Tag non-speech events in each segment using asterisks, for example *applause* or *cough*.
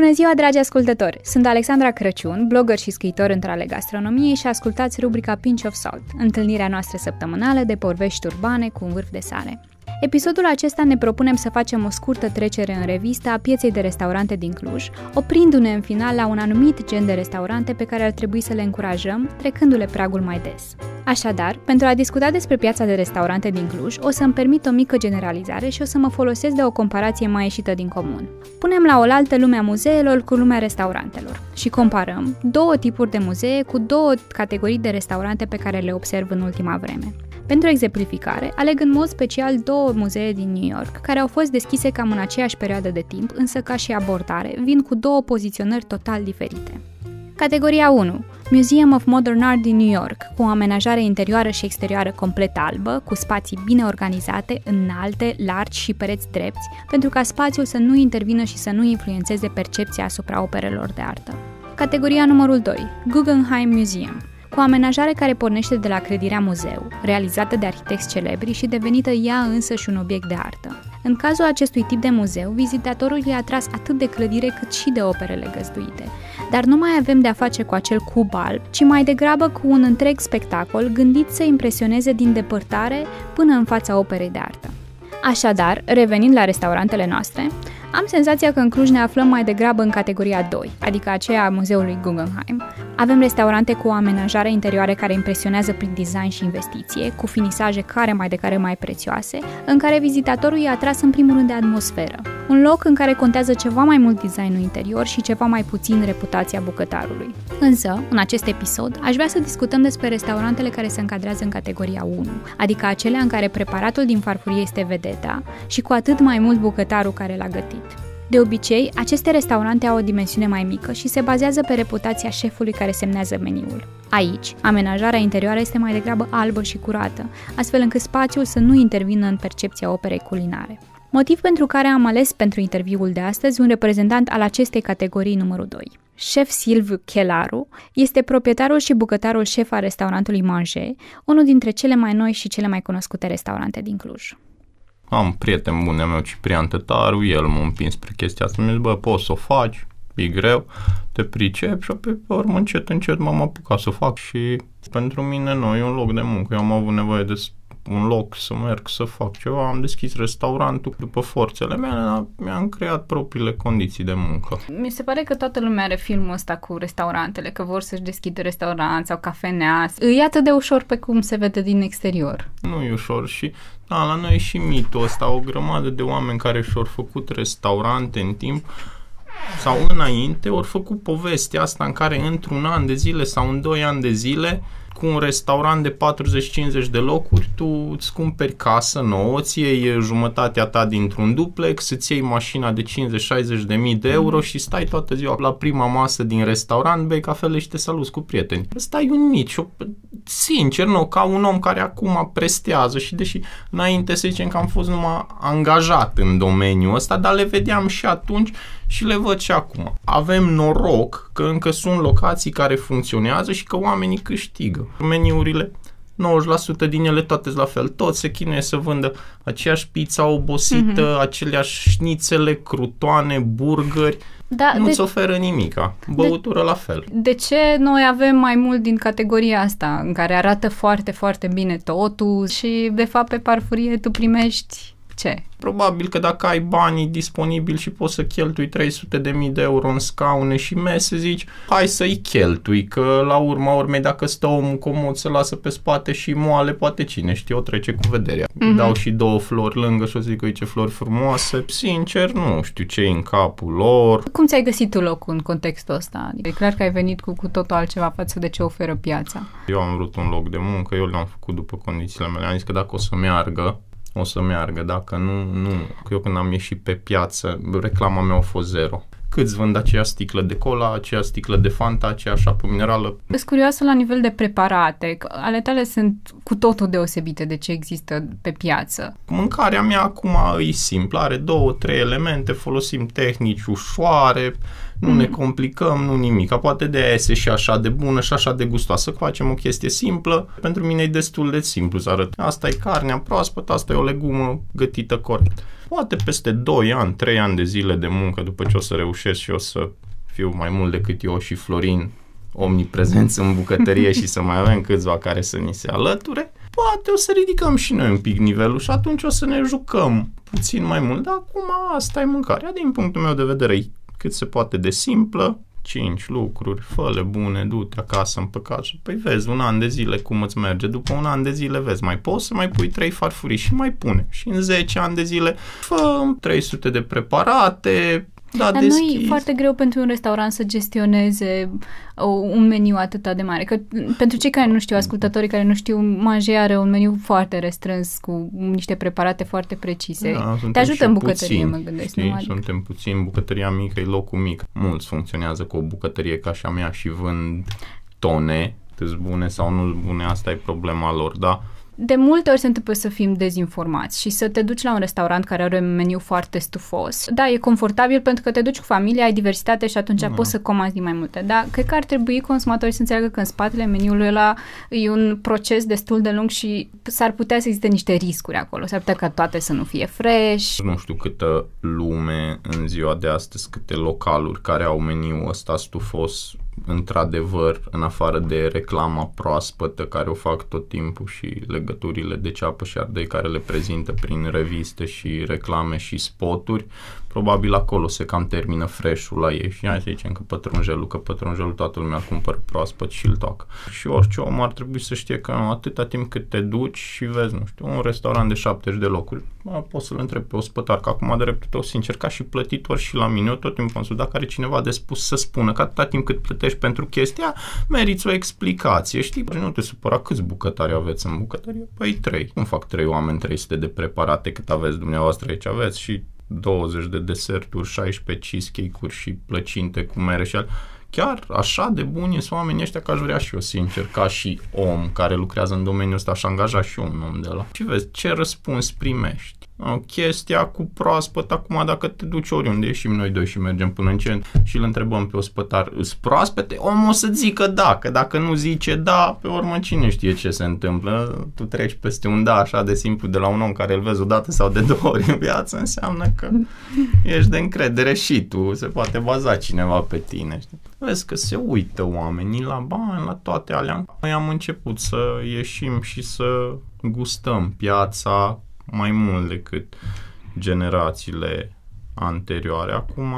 Bună ziua, dragi ascultători! Sunt Alexandra Crăciun, blogger și scriitor între ale gastronomiei și ascultați rubrica Pinch of Salt, întâlnirea noastră săptămânală de porvești urbane cu un vârf de sare. Episodul acesta ne propunem să facem o scurtă trecere în revistă a pieței de restaurante din Cluj, oprindu-ne în final la un anumit gen de restaurante pe care ar trebui să le încurajăm, trecându-le pragul mai des. Așadar, pentru a discuta despre piața de restaurante din Cluj, o să-mi permit o mică generalizare și o să mă folosesc de o comparație mai ieșită din comun. Punem la oaltă lumea muzeelor cu lumea restaurantelor și comparăm două tipuri de muzee cu două categorii de restaurante pe care le observ în ultima vreme. Pentru exemplificare, aleg în mod special două muzee din New York, care au fost deschise cam în aceeași perioadă de timp, însă ca și abordare, vin cu două poziționări total diferite. Categoria 1. Museum of Modern Art din New York, cu o amenajare interioară și exterioară complet albă, cu spații bine organizate, înalte, largi și pereți drepți, pentru ca spațiul să nu intervină și să nu influențeze percepția asupra operelor de artă. Categoria numărul 2. Guggenheim Museum, cu o amenajare care pornește de la clădirea muzeu, realizată de arhitecți celebri și devenită ea însă și un obiect de artă. În cazul acestui tip de muzeu, vizitatorul e atras atât de clădire cât și de operele găzduite. Dar nu mai avem de-a face cu acel cub alb, ci mai degrabă cu un întreg spectacol gândit să impresioneze din depărtare până în fața operei de artă. Așadar, revenind la restaurantele noastre, am senzația că în Cluj ne aflăm mai degrabă în categoria 2, adică aceea a muzeului Guggenheim. Avem restaurante cu o amenajare interioară care impresionează prin design și investiție, cu finisaje care mai de care mai prețioase, în care vizitatorul e atras în primul rând de atmosferă. Un loc în care contează ceva mai mult designul interior și ceva mai puțin reputația bucătarului. Însă, în acest episod, aș vrea să discutăm despre restaurantele care se încadrează în categoria 1, adică acelea în care preparatul din farfurie este vedeta și cu atât mai mult bucătarul care l-a gătit. De obicei, aceste restaurante au o dimensiune mai mică și se bazează pe reputația șefului care semnează meniul. Aici, amenajarea interioară este mai degrabă albă și curată, astfel încât spațiul să nu intervină în percepția operei culinare. Motiv pentru care am ales pentru interviul de astăzi un reprezentant al acestei categorii numărul 2. Șef Silviu Chelaru este proprietarul și bucătarul șef al restaurantului Manger, unul dintre cele mai noi și cele mai cunoscute restaurante din Cluj am prieten bun meu Ciprian Tătaru, el m-a împins spre chestia asta, mi-a zis, bă, poți să o faci, e greu, te pricep și pe urmă încet, încet m-am apucat să o fac și pentru mine nu, e un loc de muncă, eu am avut nevoie de un loc să merg să fac ceva, am deschis restaurantul după forțele mele, mi-am creat propriile condiții de muncă. Mi se pare că toată lumea are filmul ăsta cu restaurantele, că vor să-și deschidă restaurant sau cafenea. E atât de ușor pe cum se vede din exterior. Nu e ușor și da, la noi e și mitul ăsta, o grămadă de oameni care și-au făcut restaurante în timp sau înainte, au făcut povestea asta în care într-un an de zile sau în doi ani de zile cu un restaurant de 40-50 de locuri, tu îți cumperi casă nouă, îți iei jumătatea ta dintr-un duplex, îți iei mașina de 50-60 de mii de euro mm. și stai toată ziua la prima masă din restaurant, bei cafele și te saluți cu prieteni. Stai un mici, sincer, nu, ca un om care acum prestează și deși înainte să zicem că am fost numai angajat în domeniul ăsta, dar le vedeam și atunci și le văd și acum. Avem noroc că încă sunt locații care funcționează și că oamenii câștigă. Meniurile 90% din ele toate la fel. Toți se chinuie să vândă aceeași pizza obosită, mm-hmm. aceleași șnițele, crutoane, burgeri. Da, Nu-ți de... oferă nimica. Băutură de... la fel. De ce noi avem mai mult din categoria asta, în care arată foarte, foarte bine totul și, de fapt, pe parfurie tu primești ce? Probabil că dacă ai banii disponibili și poți să cheltui 300 de mii de euro în scaune și mese, zici, hai să-i cheltui, că la urma urmei dacă stă omul comod să lasă pe spate și moale, poate cine știe, o trece cu vederea. Mm-hmm. Dau și două flori lângă și o zic, ce flori frumoase. Sincer, nu știu ce e în capul lor. Cum ți-ai găsit tu locul în contextul ăsta? Adică e clar că ai venit cu, cu totul altceva față de ce oferă piața. Eu am vrut un loc de muncă, eu le-am făcut după condițiile mele. Am zis că dacă o să meargă, o să meargă. Dacă nu, nu. Eu când am ieșit pe piață, reclama mea a fost zero câți vând aceea sticlă de cola, aceea sticlă de Fanta, aceea șapă minerală. Sunt curioasă la nivel de preparate. Ale tale sunt cu totul deosebite de ce există pe piață. Mâncarea mea acum e simplă, are două, trei elemente, folosim tehnici ușoare, nu mm. ne complicăm, nu nimic. Poate de aia este și așa de bună și așa de gustoasă. Facem o chestie simplă. Pentru mine e destul de simplu să arăt. Asta e carnea proaspătă, asta e o legumă gătită corect poate peste 2 ani, 3 ani de zile de muncă, după ce o să reușesc și o să fiu mai mult decât eu și Florin omniprezenți în bucătărie și să mai avem câțiva care să ni se alăture, poate o să ridicăm și noi un pic nivelul și atunci o să ne jucăm puțin mai mult, dar acum asta e mâncarea. Din punctul meu de vedere, e cât se poate de simplă, cinci lucruri, fă bune, du-te acasă în păcat și păi vezi un an de zile cum îți merge, după un an de zile vezi, mai poți să mai pui trei farfurii și mai pune. Și în 10 ani de zile fă 300 de preparate, da, Dar deschis. nu e foarte greu pentru un restaurant să gestioneze o, un meniu atât de mare. Că pentru cei care nu știu, ascultătorii care nu știu, Manje are un meniu foarte restrâns cu niște preparate foarte precise. Da, Te ajută în bucătărie, puțin, mă gândesc. Știi? Nu? Adică... Suntem puțin, bucătăria mică e locul mic. Mulți funcționează cu o bucătărie ca și a mea și vând tone, cât bune sau nu bune, asta e problema lor, da? De multe ori se întâmplă să fim dezinformați și să te duci la un restaurant care are un meniu foarte stufos. Da, e confortabil pentru că te duci cu familia, ai diversitate și atunci da. poți să comanzi mai multe. Dar cred că ar trebui consumatorii să înțeleagă că în spatele meniului ăla e un proces destul de lung și s-ar putea să existe niște riscuri acolo. S-ar putea ca toate să nu fie fresh. Nu știu câtă lume în ziua de astăzi, câte localuri care au meniul ăsta stufos într-adevăr, în afară de reclama proaspătă care o fac tot timpul și legăturile de ceapă și ardei care le prezintă prin reviste și reclame și spoturi, probabil acolo se cam termină fresh-ul la ei și hai să zicem că pătrunjelul, că pătrunjelul toată lumea cumpără proaspăt și îl toacă. Și orice om ar trebui să știe că atâta timp cât te duci și vezi, nu știu, un restaurant de 70 de locuri, poți să-l întrebi pe ospătar, că acum de dreptul tău sincer, ca și plătitor și la mine, eu tot timpul am dacă are cineva de spus să spună că atâta timp cât plătești pentru chestia, meriți o explicație, știi? Păi nu te supăra câți bucătari aveți în bucătărie? Păi trei. Cum fac trei oameni 300 de preparate cât aveți dumneavoastră aici? Aveți și 20 de deserturi, 16 cheesecake-uri și plăcinte cu mere și al... Chiar așa de buni sunt oamenii ăștia că aș vrea și eu, sincer, ca și om care lucrează în domeniul ăsta, aș angaja și eu un om de la. Și vezi, ce răspuns primești? Chestia cu proaspăt, acum dacă te duci oriunde, ieșim noi doi și mergem până în centru și îl întrebăm pe ospătar, îs proaspete? Omul o să zică da, că dacă nu zice da, pe urmă cine știe ce se întâmplă. Tu treci peste un da așa de simplu de la un om care îl vezi o dată sau de două ori în viață, înseamnă că ești de încredere și tu, se poate baza cineva pe tine. Știi? Vezi că se uită oamenii la bani, la toate alea. Noi am început să ieșim și să gustăm piața, mai mult decât generațiile anterioare. Acum,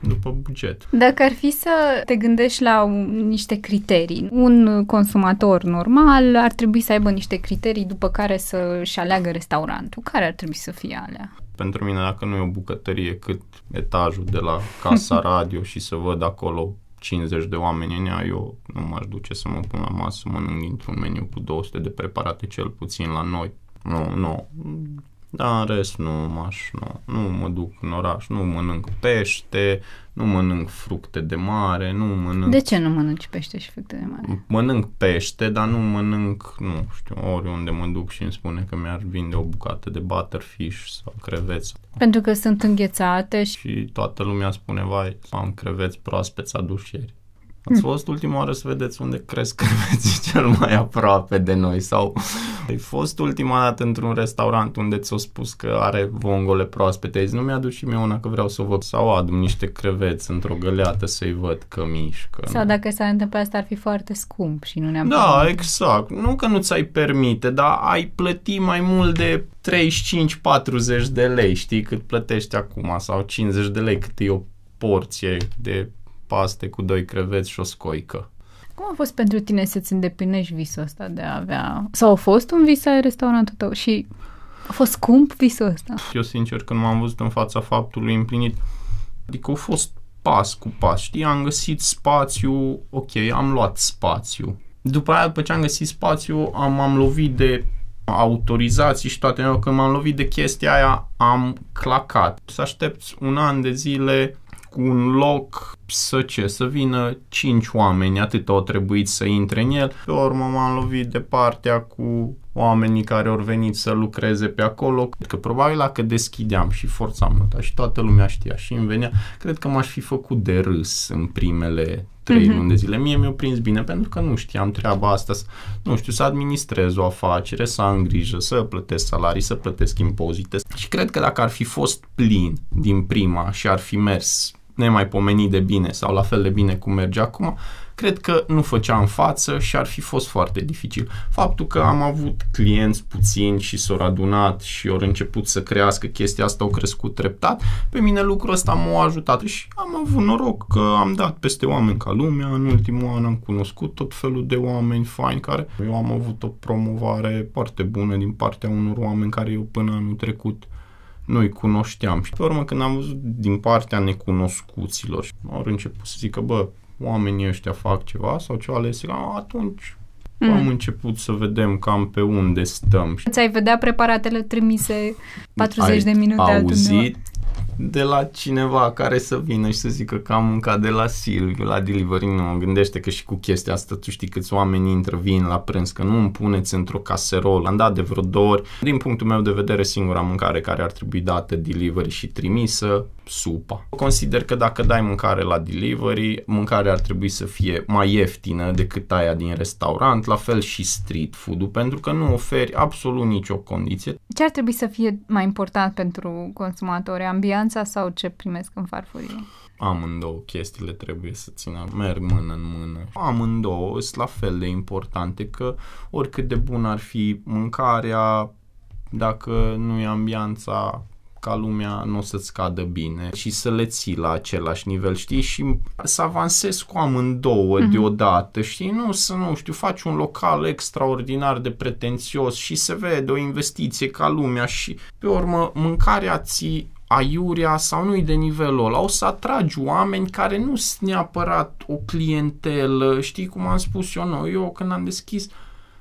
după buget. Dacă ar fi să te gândești la un, niște criterii, un consumator normal ar trebui să aibă niște criterii după care să-și aleagă restaurantul. Care ar trebui să fie alea? Pentru mine, dacă nu e o bucătărie cât etajul de la casa *laughs* radio și să văd acolo 50 de oameni în ea, eu nu m-aș duce să mă pun la masă să mănânc dintr-un meniu cu 200 de preparate cel puțin la noi nu, nu. Dar în rest nu m-aș, nu, nu mă duc în oraș, nu mănânc pește, nu mănânc fructe de mare, nu mănânc... De ce nu mănânci pește și fructe de mare? Mănânc pește, dar nu mănânc, nu știu, oriunde mă duc și îmi spune că mi-ar vinde o bucată de butterfish sau creveți. Pentru că sunt înghețate și... Și toată lumea spune, vai, am creveți proaspeți aduși ieri. Ați fost ultima oară să vedeți unde cresc creveții *laughs* cel mai aproape de noi sau ai fost ultima dată într-un restaurant unde ți-au spus că are vongole proaspete, zis, nu mi-aduc și mie una că vreau să o văd sau adum niște creveți într-o găleată să-i văd că mișcă. Sau dacă s-ar întâmpla asta ar fi foarte scump și nu ne-am Da, permite. exact. Nu că nu ți-ai permite, dar ai plăti mai mult de 35-40 de lei, știi, cât plătești acum sau 50 de lei cât e o porție de paste cu doi creveți și o scoică. Cum a fost pentru tine să-ți îndeplinești visul ăsta de a avea... Sau a fost un vis ai restaurantul tău și a fost scump visul ăsta? Eu sincer când m-am văzut în fața faptului împlinit, adică a fost pas cu pas, știi, am găsit spațiu, ok, am luat spațiu. După aia, după ce am găsit spațiu, am, am lovit de autorizații și toate, când m-am lovit de chestia aia, am clacat. Să aștepți un an de zile cu un loc să ce, să vină cinci oameni, atât au trebuit să intre în el. Pe urmă m-am lovit de partea cu oamenii care au venit să lucreze pe acolo, că probabil dacă deschideam și forțam nota și toată lumea știa și îmi venea, cred că m-aș fi făcut de râs în primele trei mm-hmm. luni de zile. Mie mi-a prins bine pentru că nu știam treaba asta, nu știu, să administrez o afacere, să am grijă, să plătesc salarii, să plătesc impozite. Și cred că dacă ar fi fost plin din prima și ar fi mers nemaipomenit de bine sau la fel de bine cum merge acum, cred că nu făceam față și ar fi fost foarte dificil. Faptul că am avut clienți puțini și s-au adunat și au început să crească chestia asta, au crescut treptat, pe mine lucrul ăsta m-a ajutat și am avut noroc că am dat peste oameni ca lumea, în ultimul an am cunoscut tot felul de oameni faini care eu am avut o promovare foarte bună din partea unor oameni care eu până anul trecut noi cunoșteam. Și pe urmă când am văzut din partea necunoscuților, au început să zică, bă, oamenii ăștia fac ceva sau ceva le zic, atunci mm. am început să vedem cam pe unde stăm. Ți-ai vedea preparatele trimise 40 Ai de minute auzit de la cineva care să vină și să zică că am mâncat de la Silviu, la delivery, nu mă gândește că și cu chestia asta tu știi câți oameni intră, vin la prânz, că nu îmi puneți într-o caserolă, am dat de vreo două ori. Din punctul meu de vedere, singura mâncare care ar trebui dată delivery și trimisă supa. Consider că dacă dai mâncare la delivery, mâncarea ar trebui să fie mai ieftină decât aia din restaurant, la fel și street food-ul, pentru că nu oferi absolut nicio condiție. Ce ar trebui să fie mai important pentru consumatori, ambianța sau ce primesc în farfurie? Amândouă chestiile trebuie să țină, merg mână în mână. Amândouă sunt la fel de importante că oricât de bun ar fi mâncarea, dacă nu e ambianța ca lumea nu o să-ți scadă bine și să le ții la același nivel, știi? Și să avansezi cu amândouă mm-hmm. deodată, știi? Nu să, nu știu, faci un local extraordinar de pretențios și se vede o investiție ca lumea și pe urmă mâncarea ții aiurea sau nu-i de nivelul ăla, o să atragi oameni care nu sunt neapărat o clientelă, știi cum am spus eu, nu, eu când am deschis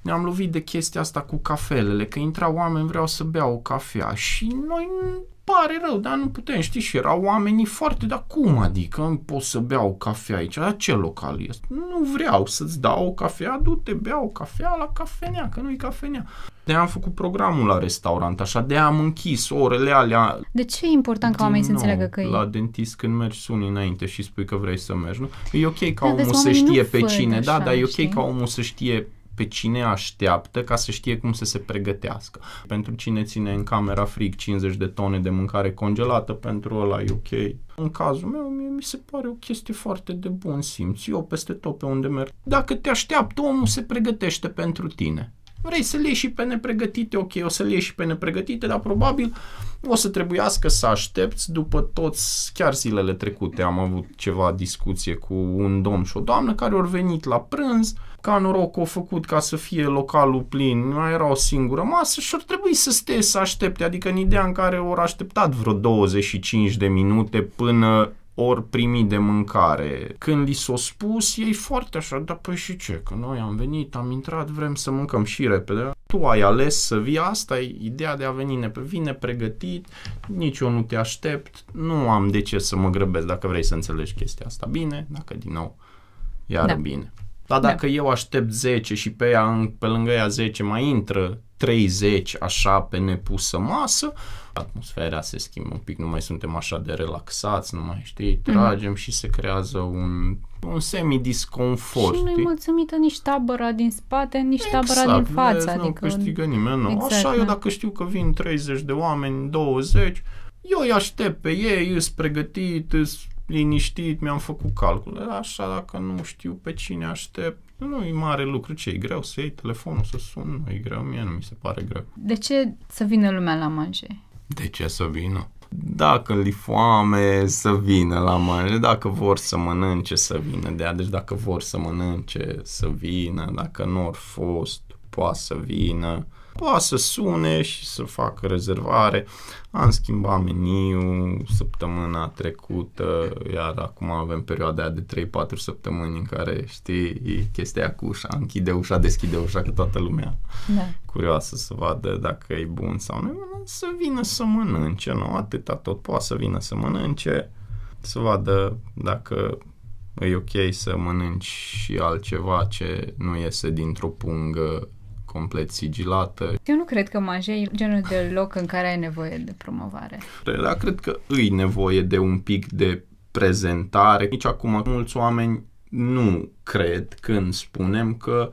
ne-am lovit de chestia asta cu cafelele, că intrau oameni, vreau să bea o cafea. Și noi pare rău, dar nu putem, știi, și erau oamenii foarte, dar cum adică? Nu pot să beau o cafea aici, la ce local este? Nu vreau să-ți dau o cafea, du-te, bea o cafea la cafenea, că nu-i cafenea. De am făcut programul la restaurant, așa, de am închis orele alea. De ce e important ca oamenii să înțeleagă că e? La dentist când mergi suni înainte și spui că vrei să mergi, nu? E ok ca da, omul să știe pe cine, așa, da, dar e ok știi? ca omul să știe pe cine așteaptă ca să știe cum să se pregătească. Pentru cine ține în camera frig 50 de tone de mâncare congelată, pentru ăla e ok. În cazul meu, mie mi se pare o chestie foarte de bun simț. Eu peste tot pe unde merg. Dacă te așteaptă, omul se pregătește pentru tine. Vrei să le iei și pe nepregătite, ok, o să le iei și pe nepregătite, dar probabil o să trebuiască să aștepți după toți, chiar zilele trecute am avut ceva discuție cu un domn și o doamnă care au venit la prânz, ca noroc au făcut ca să fie localul plin, mai era o singură masă și ar trebui să stea să aștepte, adică în ideea în care au așteptat vreo 25 de minute până ori primi de mâncare. Când li s-a spus, ei foarte așa, da păi și ce, că noi am venit, am intrat, vrem să mâncăm și repede. Tu ai ales să vii, asta e ideea de a veni, ne vine pregătit, nici eu nu te aștept, nu am de ce să mă grăbesc dacă vrei să înțelegi chestia asta bine, dacă din nou, iar da. bine. Dar dacă da. eu aștept 10 și pe, ea, pe lângă ea 10 mai intră 30 așa pe nepusă masă, atmosfera se schimbă un pic, nu mai suntem așa de relaxați, nu mai știi, mhm. tragem mm. și se creează un, un semi-disconfort. Și nu-i mulțumită nici tabăra din spate, nici exact, tabăra din față. Vezi, adică nu câștigă nimeni, nu. Exact, așa, da. eu dacă știu că vin 30 de oameni, 20, eu îi aștept pe ei, îs pregătit, îs liniștit, mi-am făcut calcule. Așa, dacă nu știu pe cine aștept, nu e mare lucru. Ce e greu să iei telefonul, să sun? Nu e greu, mie nu mi se pare greu. De ce să vină lumea la manje? De ce să vină? Dacă li foame, să vină la manje. Dacă vor să mănânce, să vină de Deci dacă vor să mănânce, să vină. Dacă nu au fost, poate să vină poate să sune și să facă rezervare. Am schimbat meniu săptămâna trecută, iar acum avem perioada de 3-4 săptămâni în care, știi, chestia cu ușa, închide ușa, deschide ușa, că toată lumea da. curioasă să vadă dacă e bun sau nu, să vină să mănânce, nu? Atâta tot poate să vină să mănânce, să vadă dacă e ok să mănânci și altceva ce nu iese dintr-o pungă complet sigilată. Eu nu cred că Manje e genul de loc în care ai nevoie de promovare. Dar cred că îi nevoie de un pic de prezentare. Nici acum mulți oameni nu cred când spunem că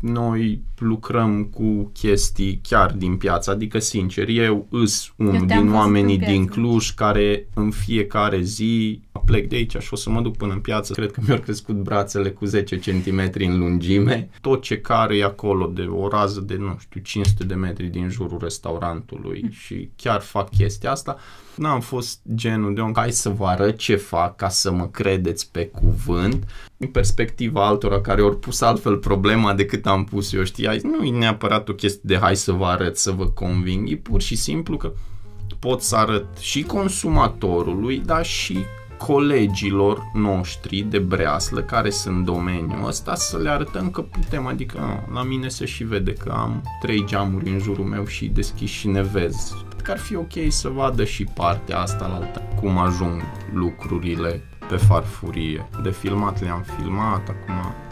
noi lucrăm cu chestii chiar din piață, adică sincer, eu îs unul din oamenii din Cluj care în fiecare zi plec de aici și o să mă duc până în piață, cred că mi-au crescut brațele cu 10 cm în lungime, tot ce care e acolo de o rază de, nu știu, 500 de metri din jurul restaurantului mm. *laughs* și chiar fac chestia asta. N-am fost genul de om, hai să vă arăt ce fac ca să mă credeți pe cuvânt. În perspectiva altora care au pus altfel problema decât am pus eu, știi, nu e neapărat o chestie de hai să vă arăt, să vă conving, e pur și simplu că pot să arăt și consumatorului, dar și colegilor noștri de breaslă care sunt în domeniul ăsta să le arătăm că putem, adică la mine se și vede că am trei geamuri în jurul meu și deschis și nevez. Că ar fi ok să vadă și partea asta la altă, cum ajung lucrurile pe farfurie. De filmat le-am filmat, acum vedem.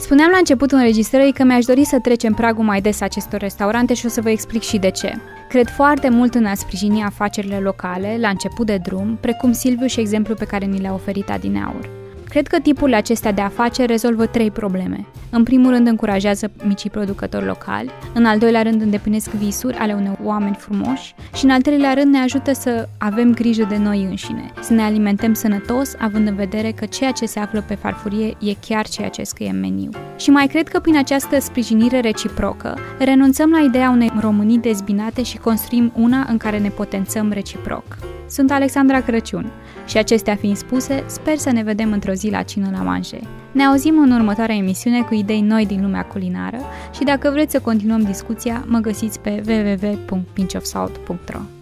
Spuneam la începutul înregistrării că mi-aș dori să trecem pragul mai des acestor restaurante și o să vă explic și de ce. Cred foarte mult în a sprijini afacerile locale, la început de drum, precum Silviu și exemplu pe care ni le-a oferit Adineaur. Cred că tipurile acestea de afaceri rezolvă trei probleme. În primul rând încurajează micii producători locali, în al doilea rând îndeplinesc visuri ale unor oameni frumoși și în al treilea rând ne ajută să avem grijă de noi înșine, să ne alimentăm sănătos, având în vedere că ceea ce se află pe farfurie e chiar ceea ce scrie în meniu. Și mai cred că prin această sprijinire reciprocă renunțăm la ideea unei Românii dezbinate și construim una în care ne potențăm reciproc. Sunt Alexandra Crăciun și acestea fiind spuse, sper să ne vedem într-o zi la cină la manje. Ne auzim în următoarea emisiune cu idei noi din lumea culinară și dacă vreți să continuăm discuția, mă găsiți pe www.pinchofsalt.ro